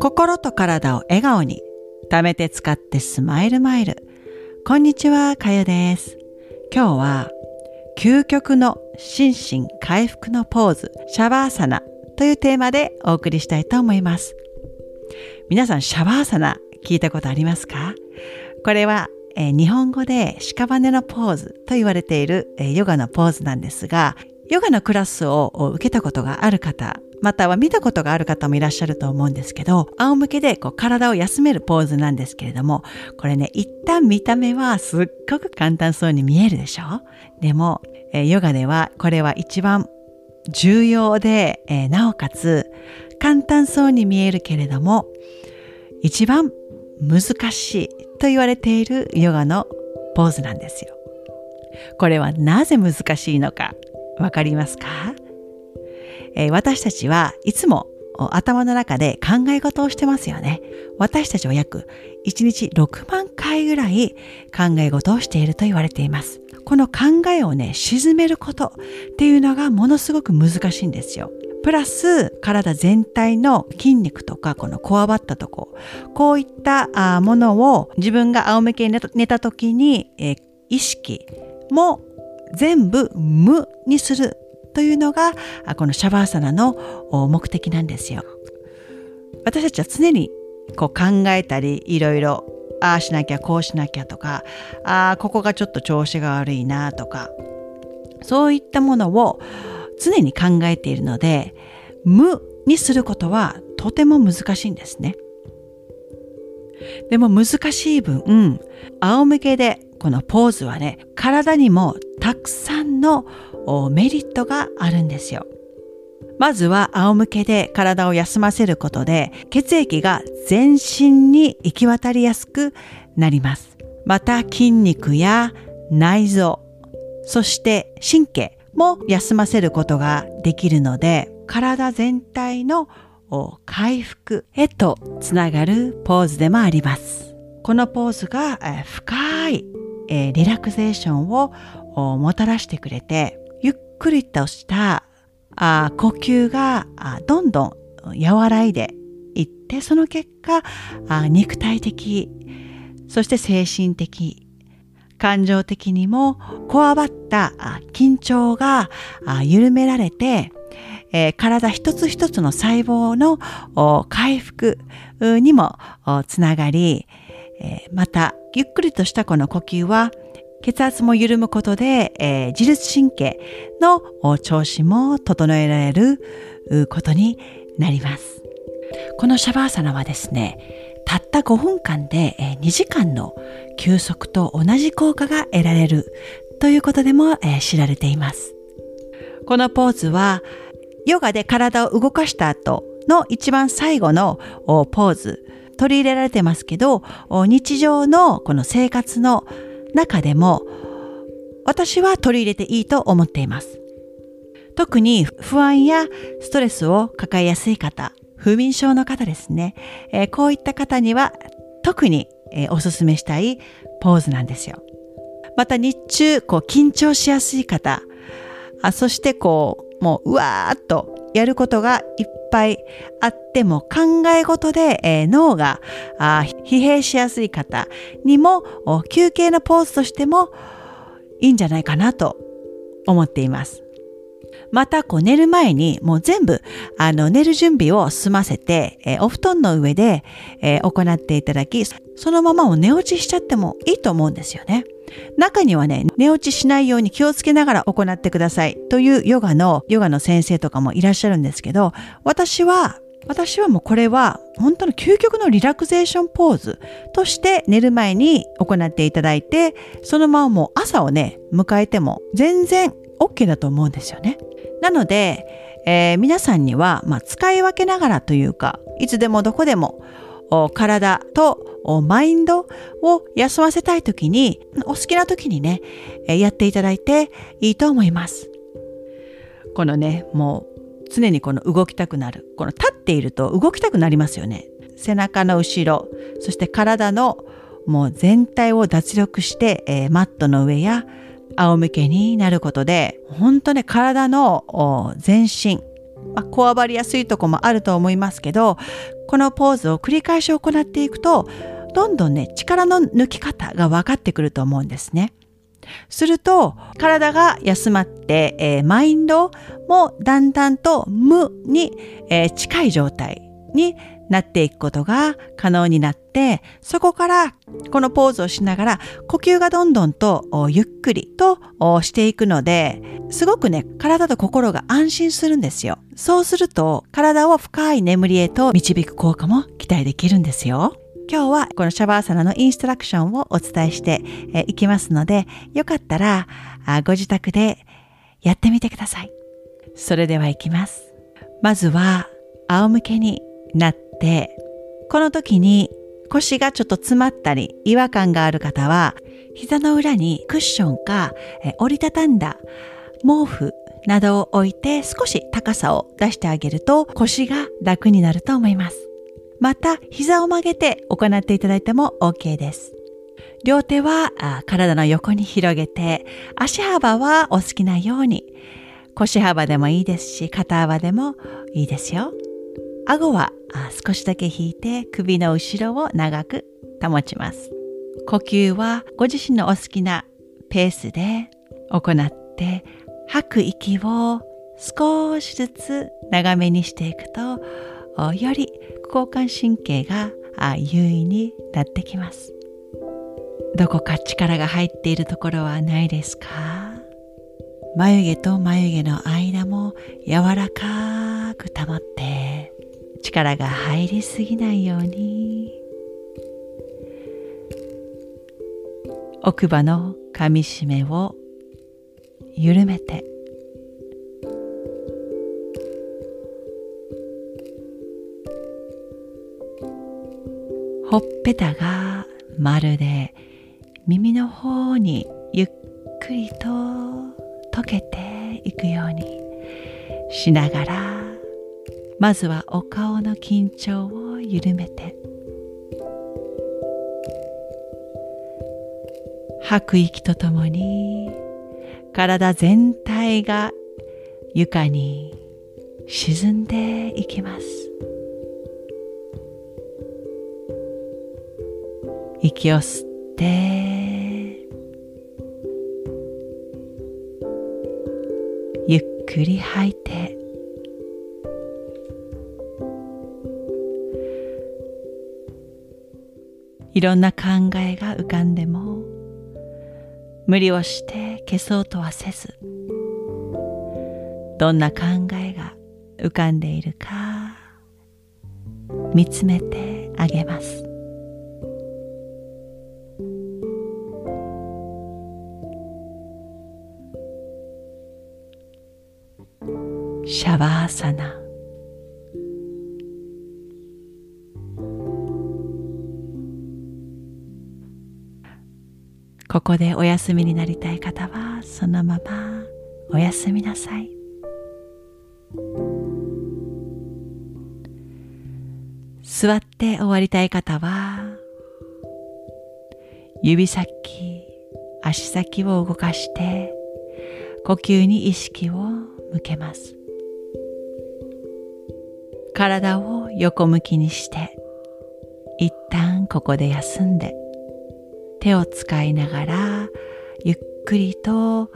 心と体を笑顔に貯めて使ってスマイルマイル。こんにちはかよです。今日は究極の心身回復のポーズシャバーサナというテーマでお送りしたいと思います。皆さんシャバーサナ聞いたことありますか？これはえ日本語で屍のポーズと言われている、えヨガのポーズなんですがヨガのクラスを受けたことがある方または見たことがある方もいらっしゃると思うんですけど仰向けでこう体を休めるポーズなんですけれどもこれね一旦見た目はすっごく簡単そうに見えるでしょ？でも、えヨガではこれは一番重要で、えなおかつ簡単そうに見えるけれども一番難しいと言われているヨガのポーズなんですよ。これはなぜ難しいのかわかりますか、えー、私たちはいつも頭の中で考え事をしてますよね。私たちは約1日6万回ぐらい考え事をしていると言われています。この考えをね、沈めることっていうのがものすごく難しいんですよ。プラス体全体の筋肉とかこのこわばったとここういったものを自分が仰向けに寝た時に、え意識も全部無にするというのがこのシャバーサナの目的なんですよ。私たちは常にこう考えたりいろいろああしなきゃこうしなきゃとかああここがちょっと調子が悪いなとかそういったものを常に考えているので無にすることはとても難しいんですね。でも難しい分仰向けでこのポーズはね体にもたくさんのメリットがあるんですよ。まずは仰向けで体を休ませることで血液が全身に行き渡りやすくなります。また筋肉や内臓、そして神経も休ませることができるので体全体の回復へとつながるポーズでもあります。このポーズが深いリラクゼーションをもたらしてくれてゆっくりとした呼吸がどんどん和らいでいってその結果肉体的そして精神的感情的にもこわばった緊張が緩められて、え体一つ一つの細胞の回復にもつながり、えまたゆっくりとしたこの呼吸は血圧も緩むことで、え自律神経の調子も整えられることになります。このシャバーサナはですね、たった5分間で2時間の休息と同じ効果が得られるということでも知られています。このポーズはヨガで体を動かした後の一番最後のポーズ取り入れられてますけど日常のこの生活の中でも私は取り入れていいと思っています。特に不安やストレスを抱えやすい方不眠症の方ですね、えー、こういった方には特に、えー、おすすめしたいポーズなんですよ。また日中こう緊張しやすい方あそしてこうもううわーっとやることがいっぱいあっても考え事で、えー、脳があ疲弊しやすい方にも休憩のポーズとしてもいいんじゃないかなと思っています。またこう寝る前にもう全部あの寝る準備を済ませて、えー、お布団の上で、えー、行っていただきそのままを寝落ちしちゃってもいいと思うんですよね。中にはね、寝落ちしないように気をつけながら行ってくださいというヨガの、ヨガの先生とかもいらっしゃるんですけど、私は私はもうこれは本当の究極のリラクゼーションポーズとして寝る前に行っていただいてそのままもう朝をね迎えても全然 OK だと思うんですよね。なので、えー、皆さんには、まあ、使い分けながらというかいつでもどこでも体とマインドを休ませたい時にお好きな時にねやっていただいていいと思います。このねもう常にこの動きたくなるこの立っていると動きたくなりますよね。背中の後ろそして体のもう全体を脱力して、えー、マットの上や仰向けになることで本当ね体の全身、まあ、こわばりやすいとこもあると思いますけどこのポーズを繰り返し行っていくと、どんどんね、力の抜き方が分かってくると思うんですね。すると、体が休まって、えー、マインドもだんだんと無に、えー、近い状態になっていくことが可能になって、そこからこのポーズをしながら呼吸がどんどんとゆっくりとしていくので、すごくね、体と心が安心するんですよ。そうすると、体を深い眠りへと導く効果も期待できるんですよ。今日はこのシャバーサナのインストラクションをお伝えしていきますので、よかったらご自宅でやってみてください。それでは行きます。まずは仰向けになって、この時に腰がちょっと詰まったり違和感がある方は、膝の裏にクッションか折りたたんだ毛布などを置いて少し高さを出してあげると腰が楽になると思います。また膝を曲げて行っていただいても OK です。両手は体の横に広げて足幅はお好きなように腰幅でもいいですし肩幅でもいいですよ。顎は少しだけ引いて首の後ろを長く保ちます。呼吸はご自身のお好きなペースで行って吐く息を少しずつ長めにしていくとより交感神経が優位になってきますどこか力が入っているところはないですか？眉毛と眉毛の間も柔らかく保って力が入りすぎないように。奥歯の噛みしめを緩めて。ほっぺたがまるで耳の方にゆっくりと溶けていくようにしながらまずはお顔の緊張を緩めて。吐く息とともに体全体が床に沈んでいきます。息を吸って。ゆっくり吐いて。いろんな考えが浮かんでも無理をして消そうとはせずどんな考えが浮かんでいるか見つめてあげます。シャバーサナ。ここでお休みになりたい方はそのままおやすみなさい。座って終わりたい方は指先足先を動かして呼吸に意識を向けます。体を横向きにして一旦ここで休んで。手を使いながらゆっくりと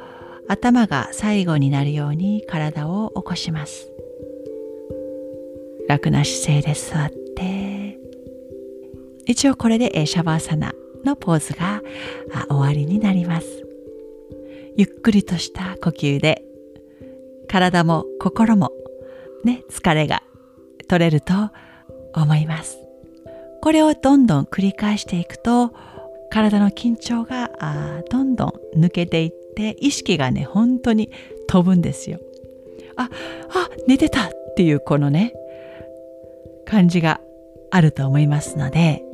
頭が最後になるように体を起こします。楽な姿勢で座って。一応これでシャバーサナのポーズが終わりになります。ゆっくりとした呼吸で体も心もね疲れが取れると思います。これをどんどん繰り返していくと体の緊張がどんどん抜けていって意識がね本当に飛ぶんですよああ寝てたっていうこのね感じがあると思いますので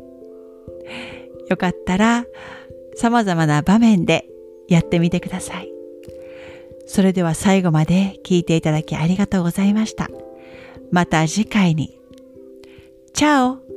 よかったら様々な場面でやってみてくださいそれでは最後まで聞いていただきありがとうございました。また次回に。チャオ